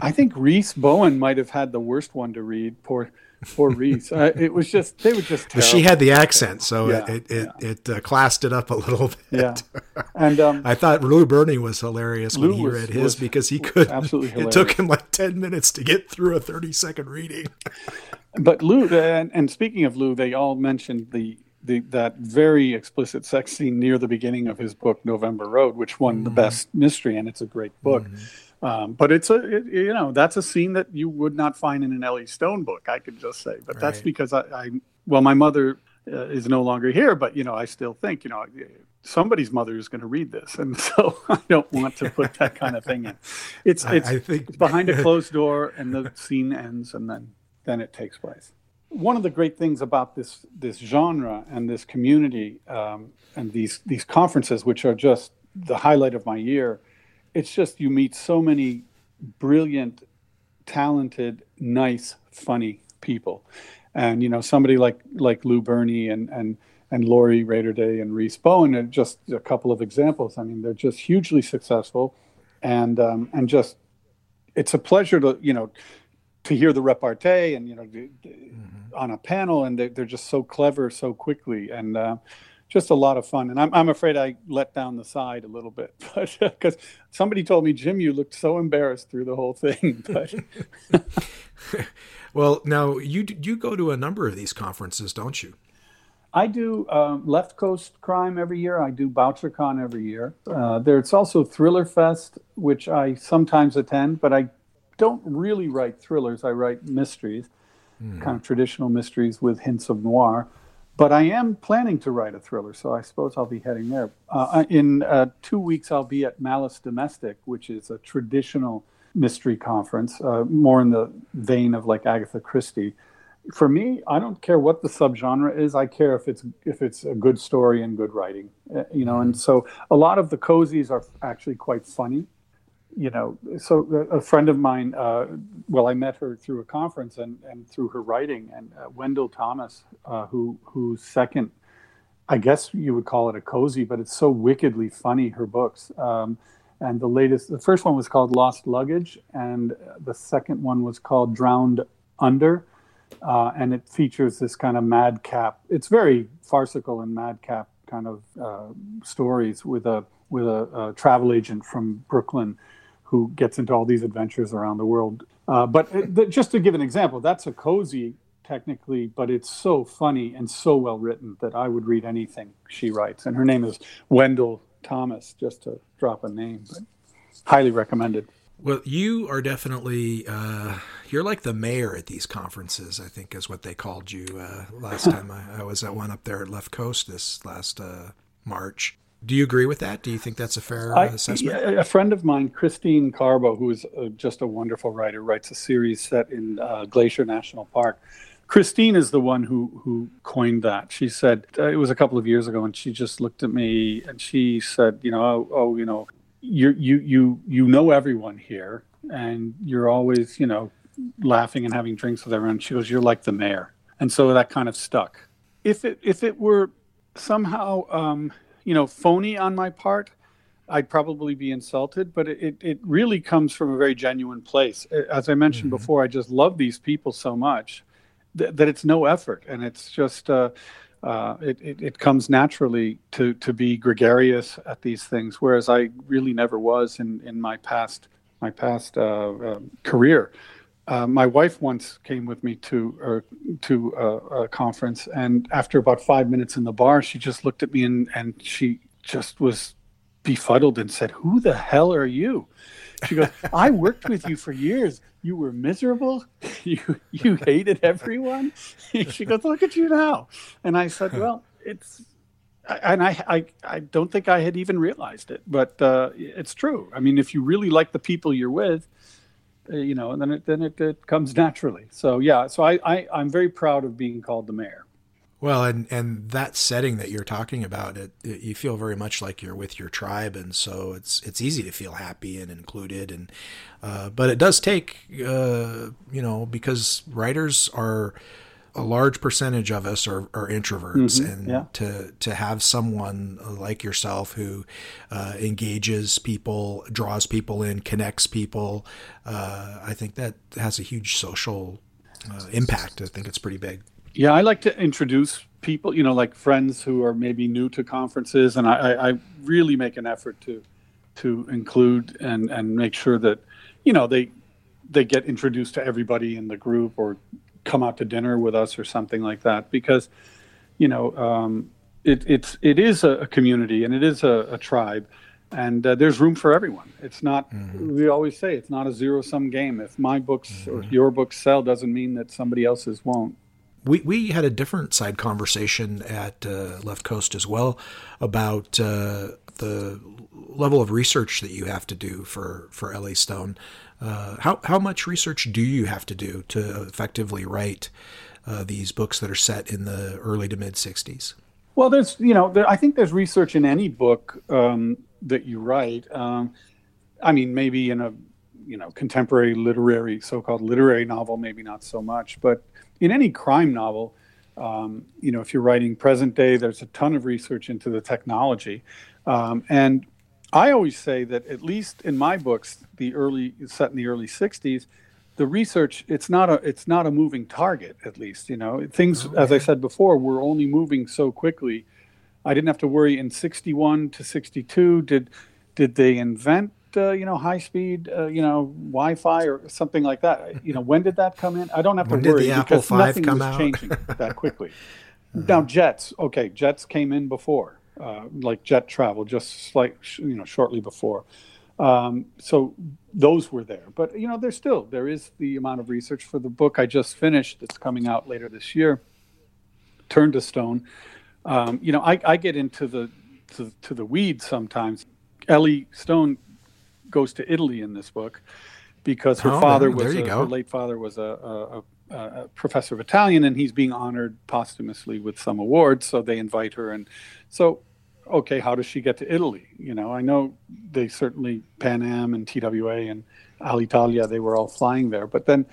i think Rhys Bowen might have had the worst one to read poor poor Rhys. Uh, it was just they were just. Terrible. She had the accent, so yeah, it it, yeah. it uh, classed it up a little [laughs] bit. Yeah, [laughs] and um, I thought Lou Berney was hilarious Lou when he was, read his because he could. Absolutely, hilarious. it took him like ten minutes to get through a thirty second reading. [laughs] but Lou, and, and speaking of Lou, they all mentioned the the, that very explicit sex scene near the beginning of his book November Road, which won mm-hmm. the best mystery, and it's a great book. Mm-hmm. Um, but it's a it, you know that's a scene that you would not find in an Ellie Stone book. I could just say, but right. that's because I, I, well, my mother uh, is no longer here, but you know I still think you know somebody's mother is going to read this, and [laughs] so I don't want to put that kind of thing in. It's it's, I, I think... it's behind a [laughs] closed door, and the scene ends, and then then it takes place. One of the great things about this this genre and this community um, and these these conferences, which are just the highlight of my year it's just you meet so many brilliant, talented, nice, funny people. and you know somebody like like Lou Berney and and and Lori Rader-Day and Rhys Bowen are just a couple of examples. I mean, they're just hugely successful, and um, and just it's a pleasure to you know to hear the repartee and you know mm-hmm. on a panel, and they're, they're just so clever so quickly and. Uh, just a lot of fun, and I'm, I'm afraid I let down the side a little bit, [laughs] but because somebody told me, Jim, you looked so embarrassed through the whole thing. [laughs] But [laughs] well, now you you go to a number of these conferences, don't you? I do uh, Left Coast Crime every year. I do BoucherCon every year. Uh, there's also Thriller Fest, which I sometimes attend, but I don't really write thrillers. I write mysteries, mm. kind of traditional mysteries with hints of noir. But I am planning to write a thriller, so I suppose I'll be heading there. Uh, in uh, two weeks, I'll be at Malice Domestic, which is a traditional mystery conference, uh, more in the vein of like Agatha Christie for me, I don't care what the subgenre is. I care if it's if it's a good story and good writing, uh, you know. And so a lot of the cozies are actually quite funny, you know. So a friend of mine, uh, well, I met her through a conference and and through her writing, and uh, Wendall Thomas, uh, who whose second, I guess you would call it a cozy, but it's so wickedly funny. Her books. Um, and the latest, the first one was called Lost Luggage, and the second one was called Drowned Under uh, and it features this kind of madcap. It's very farcical and madcap kind of uh, stories with a with a, a, travel agent from Brooklyn who gets into all these adventures around the world. Uh, but it, just to give an example, that's a cozy technically, but it's so funny and so well written that I would read anything she writes. And her name is Wendall Thomas, just to drop a name, but highly recommended. Well, you are definitely uh, you're like the mayor at these conferences. I think is what they called you uh, last [laughs] time I, I, was at one up there at Left Coast this last uh, March. Do you agree with that? Do you think that's a fair I, assessment? a friend of mine, Christine Carbo, who is uh, just a wonderful writer, writes a series set in uh, Glacier National Park. Christine is the one who who coined that. She said uh, it was a couple of years ago, and she just looked at me and she said, you know, oh, oh you know, you you you you know everyone here, and you're always you know laughing and having drinks with everyone. She goes, "You're like the mayor," and so that kind of stuck. If it if it were somehow um, you know phony on my part, I'd probably be insulted. But it it really comes from a very genuine place. As I mentioned mm-hmm. before, I just love these people so much that, that it's no effort, and it's just. Uh, uh, it, it, it, comes naturally to, to be gregarious at these things, whereas I really never was in, in my past my past uh, uh, career. Uh, my wife once came with me to to a, a, conference, and after about five minutes in the bar, she just looked at me and, and she just was befuddled and said, "Who the hell are you?" She goes, "I worked with you for years you were miserable [laughs] you you hated everyone [laughs] she goes look at you now and i said well it's and I, I, I don't think I had even realized it, but uh, it's true. I mean, if you really like the people you're with, uh, you know, and then it then it, it comes naturally. So yeah, so I, I I'm very proud of being called the mayor. Well, and and that setting that you're talking about, it, it, you feel very much like you're with your tribe, and so it's it's easy to feel happy and included. And uh, but it does take, uh, you know, because writers are a large percentage of us are, are introverts, mm-hmm, and yeah. to to have someone like yourself who uh, engages people, draws people in, connects people, uh, I think that has a huge social uh, impact. I think it's pretty big. Yeah, I like to introduce people, you know, like friends who are maybe new to conferences, and I, I really make an effort to to include and and make sure that you know they they get introduced to everybody in the group or come out to dinner with us or something like that because you know um, it, it's it is a, community and it is a, a tribe and uh, there's room for everyone it's not mm-hmm. we always say it's not a zero sum game if my books mm-hmm. or your books sell doesn't mean that somebody else's won't we, we had a different side conversation at uh, Left Coast as well about uh, the level of research that you have to do for, for Ellie Stone. Uh, how, how much research do you have to do to effectively write uh, these books that are set in the early to mid 60s? Well, there's, you know, there, I think there's research in any book um, that you write. Um, I mean, maybe in a, you know, contemporary literary, so called literary novel, maybe not so much, but in any crime novel, um, you know, if you're writing present day, there's a ton of research into the technology. Um, and I always say that at least in my books, the early set in the early '60s, the research it's not a it's not a moving target. At least you know things, oh, as I said before, were only moving so quickly. I didn't have to worry in '61 to '62. Did did they invent uh, you know high speed uh, you know Wi-Fi or something like that? You know when did that come in? I don't have to worry did the Apple because nothing was out? changing that quickly. [laughs] uh-huh. Now jets, okay, jets came in before uh, like jet travel, just like you know, shortly before. Um, so those were there, but you know, there's still there is the amount of research for the book I just finished that's coming out later this year. Turn to Stone. Um, you know, I, I get into the to, to the weeds sometimes. Ellie Stone goes to Italy in this book because her oh, father was a, her late father was a, a, uh, professor of Italian, and he's being honored posthumously with some awards. So they invite her, and so okay, how does she get to Italy? You know, I know they certainly Pan Am and TWA and Alitalia, they were all flying there, but then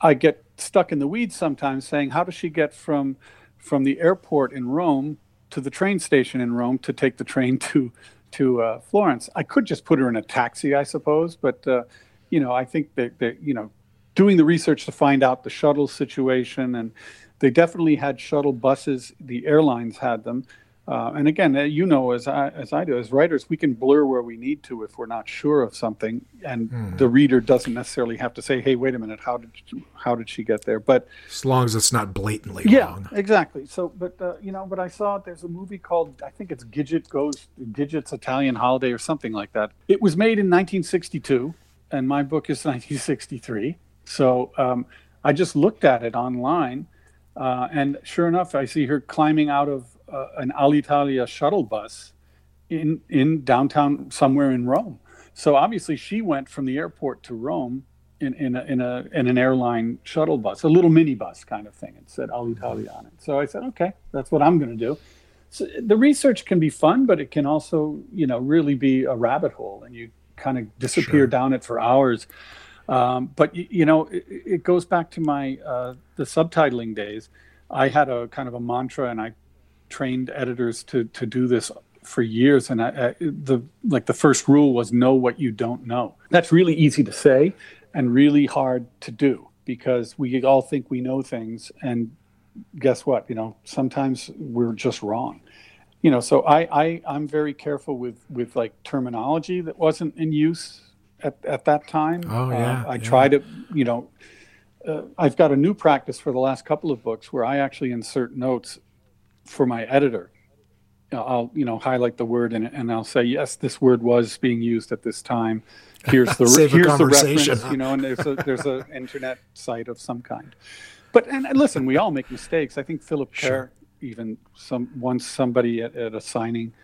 I get stuck in the weeds sometimes saying, how does she get from from the airport in Rome to the train station in Rome to take the train [laughs] to to uh, Florence? I could just put her in a taxi, I suppose, but uh, you know, I think that, that you know doing the research to find out the shuttle situation, and they definitely had shuttle buses. The airlines had them. Uh, and again, uh, you know, as I, as I do, as writers, we can blur where we need to if we're not sure of something, and mm. the reader doesn't necessarily have to say, "Hey, wait a minute, how did she, how did she get there?" But as long as it's not blatantly yeah, wrong. exactly. So, but uh, you know, but I saw there's a movie called I think it's Gidget Goes Gidget's Italian Holiday or something like that. It was made in 1962, and my book is [laughs] 1963. So um, I just looked at it online, uh, and sure enough, I see her climbing out of uh, an Alitalia shuttle bus in in downtown somewhere in Rome. So obviously, she went from the airport to Rome in in a, in a in an airline shuttle bus, a little mini bus kind of thing. It said Alitalia on it. So I said, okay, that's what I'm going to do. So the research can be fun, but it can also, you know, really be a rabbit hole, and you kind of disappear Sure. down it for hours. Um, but y- you know, it, it goes back to my uh, the subtitling days. I had a kind of a mantra, and I trained editors to to do this for years. And I, I, the like the first rule was know what you don't know. That's really easy to say, and really hard to do because we all think we know things, and guess what? You know, sometimes we're just wrong. You know, so I, I I'm very careful with with like terminology that wasn't in use at, at that time. Oh, yeah, Uh, I yeah. try to, you know, uh, I've got a new practice for the last couple of books where I actually insert notes for my editor. Uh, I'll, you know, highlight the word it and I'll say, yes, this word was being used at this time. Here's the [laughs] here's the reference, you know, and there's a there's an [laughs] internet site of some kind. But and, and listen, we all make mistakes. I think Philip Kerr, Sure. even some once somebody at, at a signing,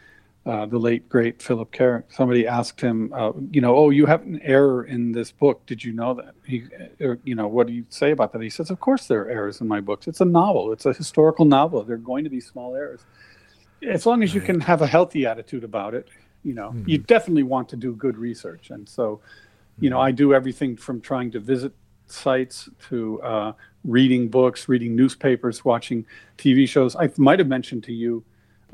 uh, the late great Philip Kerr, somebody asked him, uh, you know, oh, you have an error in this book. Did you know that? He, or, you know, what do you say about that? He says, of course there are errors in my books. It's a novel. It's a historical novel. There are going to be small errors. As long as you can have a healthy attitude about it, you know, you definitely want to do good research. And so, you know, I do everything from trying to visit sites to uh, reading books, reading newspapers, watching TV shows. I might have mentioned to you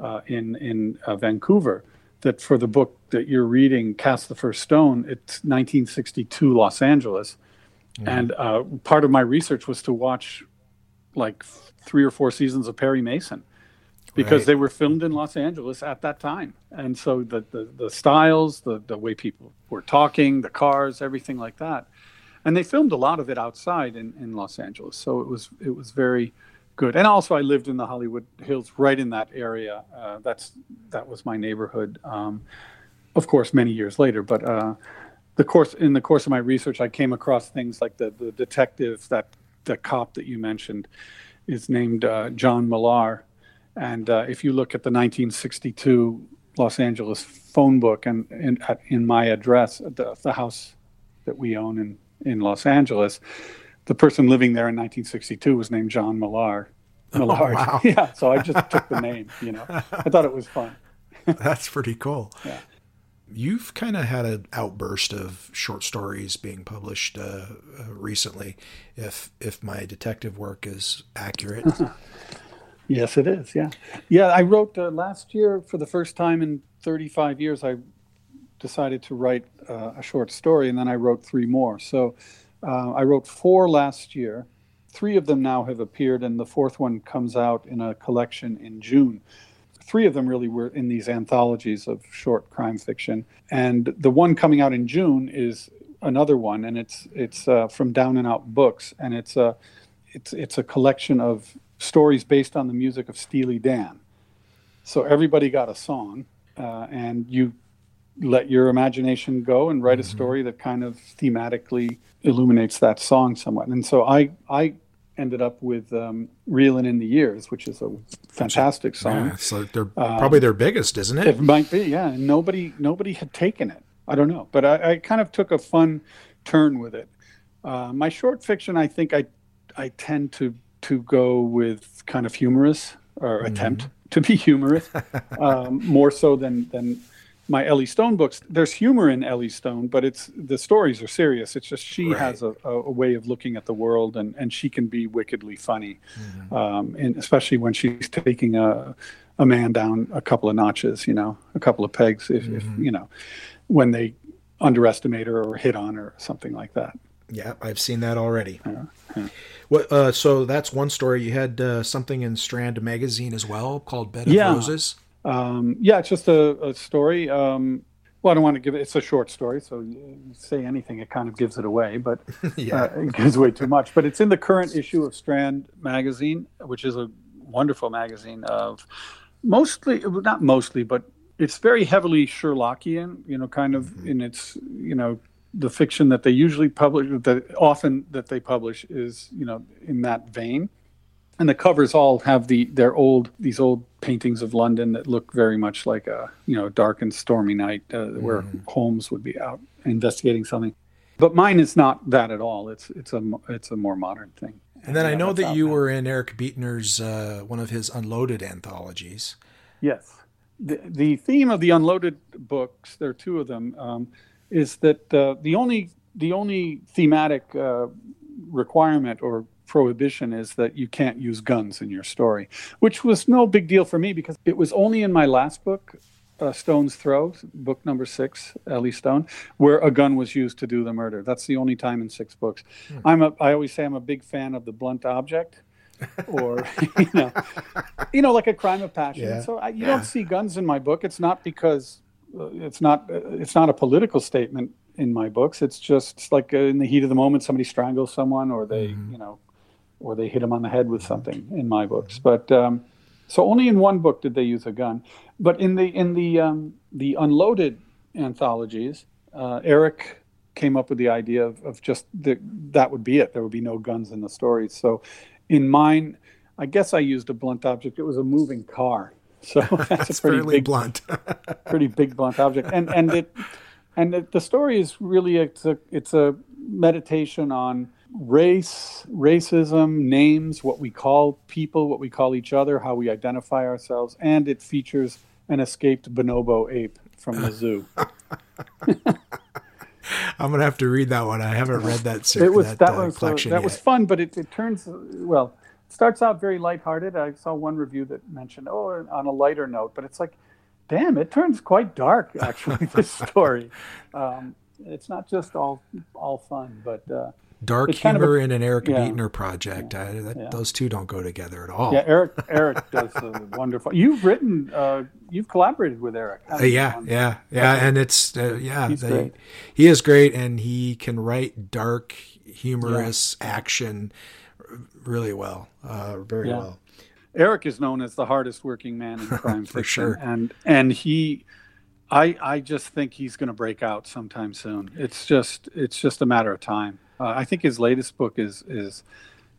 uh, in in uh, Vancouver that for the book that you're reading, Cast the First Stone, it's 1962 Los Angeles, and uh, part of my research was to watch like three or four seasons of Perry Mason because Right. they were filmed in Los Angeles at that time. And so the, the, the styles, the, the way people were talking, the cars, everything like that. And they filmed a lot of it outside in, in Los Angeles. So it was it was very good. And also I lived in the Hollywood Hills right in that area. Uh, that's that was my neighborhood. Um, of course, many years later, but uh, the course in the course of my research, I came across things like the the detective that the cop that you mentioned is named uh, John Millar, and uh, if you look at the 1962 Los Angeles phone book and in, at, in my address, the, the house that we own in in Los Angeles, the person living there in 1962 was named John Millar. Millard. wow. [laughs] Yeah, so I just took the name. You know, I thought it was fun. [laughs] That's pretty cool. Yeah. you've kind of had an outburst of short stories being published uh, uh, recently, if if my detective work is accurate. [laughs] yes, it is. Yeah, yeah. I wrote uh, last year for the first time in 35 years. I decided to write uh, a short story, and then I wrote three more. So uh, I wrote four last year. Three of them now have appeared, and the fourth one comes out in a collection in June three of them really were in these anthologies of short crime fiction, and the one coming out in June is another one, and it's it's uh, from Down and Out Books, and it's a it's it's a collection of stories based on the music of Steely Dan. So everybody got a song, uh, and you let your imagination go and write mm-hmm. a story that kind of thematically illuminates that song somewhat. And so I I ended up with um, "Reelin' in the Years," which is a fantastic song. Yeah, so they're um, probably their biggest, isn't it? It might be, yeah. And nobody nobody had taken it. I don't know, but I, I kind of took a fun turn with it. Uh, my short fiction, I think I I tend to to go with kind of humorous or mm-hmm. attempt to be humorous [laughs] um, more so than than my Ellie Stone books, there's humor in Ellie Stone, but it's the stories are serious. It's just she right. has a, a, way of looking at the world, and, and she can be wickedly funny, mm-hmm. um, and especially when she's taking a a man down a couple of notches, you know, a couple of pegs, if, mm-hmm. if you know, when they underestimate her or hit on her, or something like that. Yeah, I've seen that already. Yeah, yeah. What? Uh, so that's one story. You had uh, something in Strand magazine as well called Bed of yeah. Roses. Um, yeah, it's just a, a story. Um, well, I don't want to give it. It's a short story, so you say anything, it kind of gives it away, but [laughs] yeah. uh, it gives away too much. But it's in the current issue of Strand magazine, which is a wonderful magazine of mostly, not mostly, but it's very heavily Sherlockian. You know, kind of mm-hmm. in its, you know, the fiction that they usually publish, that often that they publish is, you know, in that vein and the covers all have the their old these old paintings of London that look very much like a you know dark and stormy night uh, mm. where Holmes would be out investigating something. But mine is not that at all. It's it's a it's a more modern thing. And then I know that you now. were in Eric Beetner's uh, one of his Unloaded anthologies. Yes, the the theme of the Unloaded books, there are two of them, um, is that uh, the only the only thematic uh, requirement or prohibition is that you can't use guns in your story, which was no big deal for me because it was only in my last book, uh, Stone's Throw, book number six, Ellie Stone, where a gun was used to do the murder. That's the only time in six books. Hmm. I'm a, I always say I'm a big fan of the blunt object. or [laughs] you know, you know, like a crime of passion. Yeah. So I, you yeah. don't see guns in my book. It's not because uh, it's not uh, it's not a political statement in my books. It's just like uh, in the heat of the moment, somebody strangles someone, or they, mm-hmm. you know, or they hit him on the head with something in my books. But um, so only in one book did they use a gun. But in the in the um, the unloaded anthologies, uh, Eric came up with the idea of, of just the, that would be it. There would be no guns in the stories. So in mine, I guess I used a blunt object. It was a moving car. So that's, [laughs] that's a pretty big blunt, [laughs] pretty big blunt object. And and it and it, the story is really it's a it's a meditation on race, racism, names, what we call people, what we call each other, how we identify ourselves, and it features an escaped bonobo ape from the zoo. [laughs] I'm gonna have to read that one. I haven't read that. Series, it was that, that, uh, was, uh, that was fun, but it, it turns well. It starts out very lighthearted. I saw one review that mentioned, oh, on a lighter note, but it's like, damn, it turns quite dark. Actually, this story. [laughs] Um, it's not just all all fun, but uh, dark humor a, and an Eric yeah, Beetner project. Yeah, I, that, yeah. Those two don't go together at all. Yeah, Eric Eric does a wonderful. You've written, uh, you've collaborated with Eric. Uh, yeah, yeah, yeah, and it's uh, yeah, they, he is great, and he can write dark, humorous action really well, uh, very well. Eric is known as the hardest working man in [laughs] crime for sure, and and he. I, I just think he's going to break out sometime soon. It's just it's just a matter of time. Uh, I think his latest book is is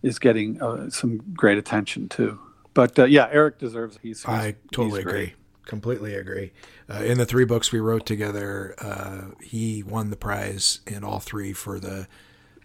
is getting uh, some great attention too. But uh, yeah, Eric deserves. He's, he's I totally he's agree. Completely agree. Uh, in the three books we wrote together, uh, he won the prize in all three for the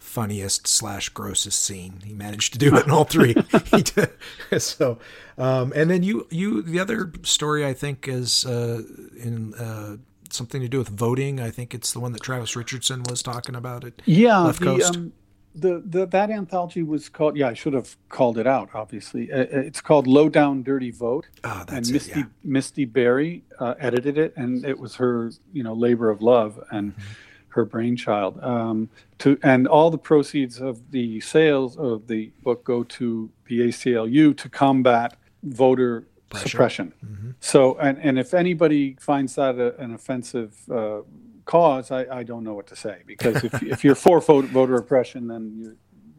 funniest slash grossest scene. He managed to do it in all three. [laughs] [laughs] [laughs] so, um, and then you, you, the other story I think is uh, in uh, something to do with voting. I think it's the one that Travis Richardson was talking about it. Yeah, Left the, Coast. um, the the that anthology was called. Yeah, I should have called it out. Obviously, uh, it's called Low Down Dirty Vote. Ah, and that's it. Mysti Yeah. Mysti Berry uh, edited it, and it was her, you know, labor of love and Mm-hmm. her brainchild. Um, to and all the proceeds of the sales of the book go to the ACLU to combat voter Pressure. suppression. Mhm. So, and and if anybody finds that a, an offensive uh, cause, I, I don't know what to say because if if you're for voter, voter oppression, then you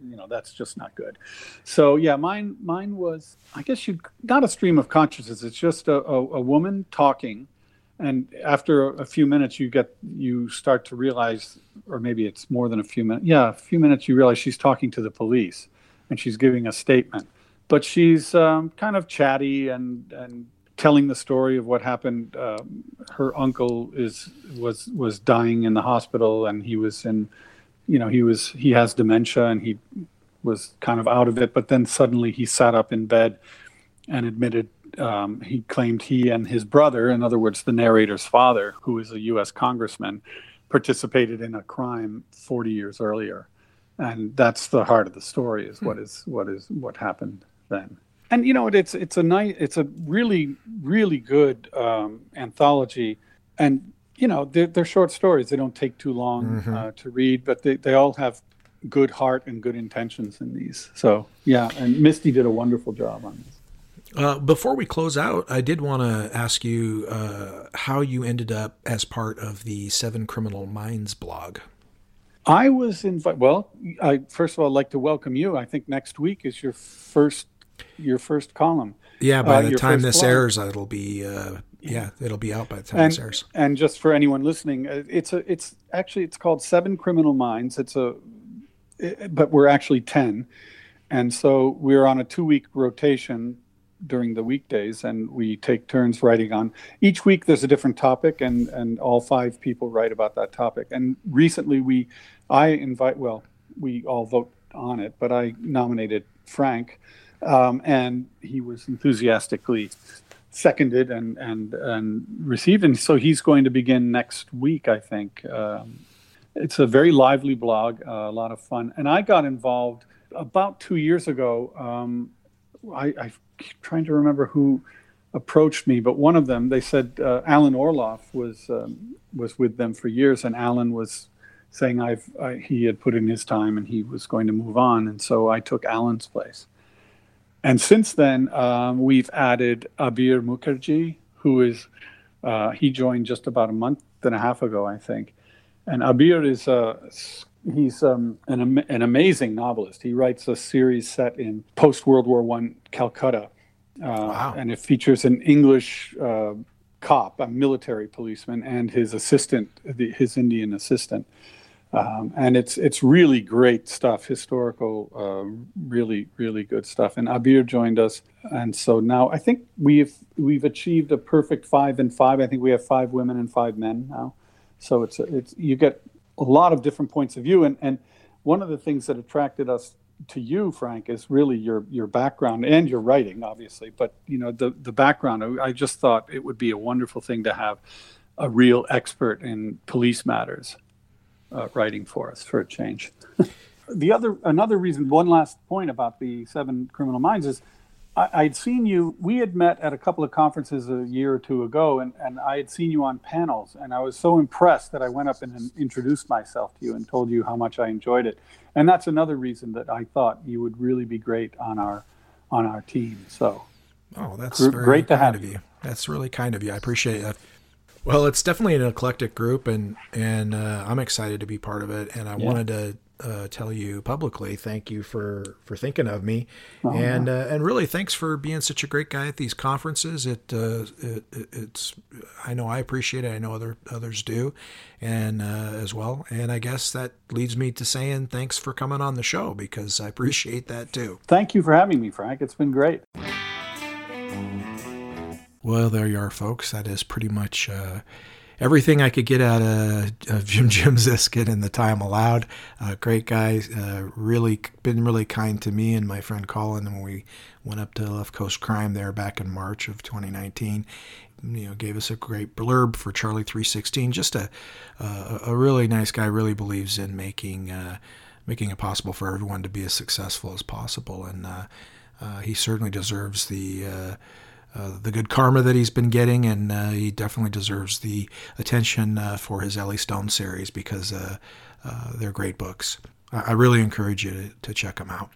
you know that's just not good. So yeah, mine mine was I guess you not a stream of consciousness. It's just a, a, a woman talking, and after a few minutes, you get you start to realize, or maybe it's more than a few minutes. Yeah, a few minutes, you realize she's talking to the police, and she's giving a statement. But she's um, kind of chatty and and telling the story of what happened. Um, her uncle is was was dying in the hospital, and he was in, you know, he was he has dementia, and he was kind of out of it. But then suddenly he sat up in bed and admitted um, he claimed he and his brother, in other words, the narrator's father, who is a U.S. congressman, participated in a crime 40 years earlier, and that's the heart of the story. Is what is what is what happened then. And you know, it's it's a nice, it's a really really good um, anthology, and you know, they're, they're short stories. They don't take too long Mhm. uh, to read, but they, they all have good heart and good intentions in these. So yeah, and Mysti did a wonderful job on this. Uh, before we close out, I did want to ask you uh, how you ended up as part of the Seven Criminal Minds blog. I was invited. Well, I first of all I'd like to welcome you. I think next week is your first your first column. Yeah, by Uh, the time this blog. airs, it'll be uh, yeah, it'll be out by the time And this airs. and just for anyone listening, uh, it's a it's actually it's called Seven Criminal Minds. It's a it- but we're actually 10. And so we're on a 2-week rotation during the weekdays and we take turns writing on each week there's a different topic and and all five people write about that topic. And recently we I invite well, we all vote on it, but I nominated Frank um, and he was enthusiastically seconded and and and received. And so he's going to begin next week i think. Um, it's a very lively blog uh, a lot of fun. And i got involved about two years ago. Um, I, i trying to remember who approached me but one of them they said uh, alan orloff was um, was with them for years. And alan was saying i've I, he had put in his time and he was going to move on. And so i took alan's place and since then, um, we've added Abir Mukherjee, who is, uh, he joined just about a month and a half ago, I think. And Abir is, uh, he's um, an, an amazing novelist. He writes a series set in post World War One Calcutta. Uh, Wow. And it features an English uh, cop, a military policeman, and his assistant, the, his Indian assistant. Um, and it's it's really great stuff, historical, uh, really really good stuff. And Abir joined us, and so now I think we've we've achieved a perfect five and five. I think we have five women and five men now, so it's it's you get a lot of different points of view. And and one of the things that attracted us to you, Frank, is really your your background and your writing, obviously. But you know the the background. I just thought it would be a wonderful thing to have a real expert in police matters uh, writing for us for a change. [laughs] the other another reason, one last point about the Seven Criminal Minds is I, I'd seen you. We had met at a couple of conferences a year or two ago, and, and I had seen you on panels, and I was so impressed that I went up and, introduced myself to you and told you how much I enjoyed it. And that's another reason that I thought you would really be great on our on our team. So Oh, that's Gr- great to kind have of you. you. That's really kind of you. I appreciate that. Well, it's definitely an eclectic group, and and uh, I'm excited to be part of it. And I wanted to uh, tell you publicly, thank you for for thinking of me, Oh, and uh, and really thanks for being such a great guy at these conferences. It, uh, it it- it's I know I appreciate it. I know other others do, and uh, as well. And I guess that leads me to saying thanks for coming on the show because I appreciate that too. thank you for having me, Frank. It's been great. Well, there you are, folks. That is pretty much uh, everything I could get out of, of Jim [laughs] Jim Ziskin in the time allowed. Uh, great guy, uh, really been really kind to me and my friend Colin when we went up to Left Coast Crime there back in March of 2019. you know gave us a great blurb for Charlie 316. Just a a, really nice guy. Really believes in making uh, making it possible for everyone to be as successful as possible, and uh, uh, he certainly deserves the. Uh, uh, the good karma that he's been getting, and uh, he definitely deserves the attention for his Ellie Stone series because they're great books. I, I really encourage you to, to check them out.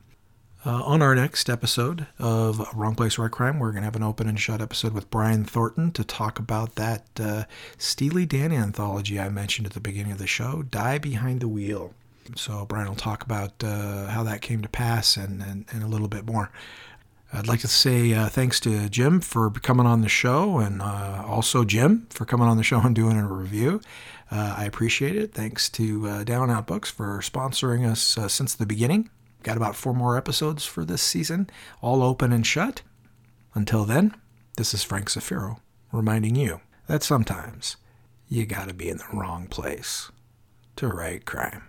Uh, on our next episode of Wrong Place, Right Crime, we're going to have an open and shut episode with Brian Thornton to talk about that uh, Steely Dan anthology I mentioned at the beginning of the show, Die Behind the Wheel. So Brian will talk about uh, how that came to pass and, and, and, a little bit more. I'd like to say uh, thanks to Jim for coming on the show and uh, also Jim for coming on the show and doing a review. Uh, I appreciate it. Thanks to Down Out Books for sponsoring us since the beginning. Got about four more episodes for this season, all open and shut. Until then, this is Frank Zafiro reminding you that sometimes you gotta be in the wrong place to write crime.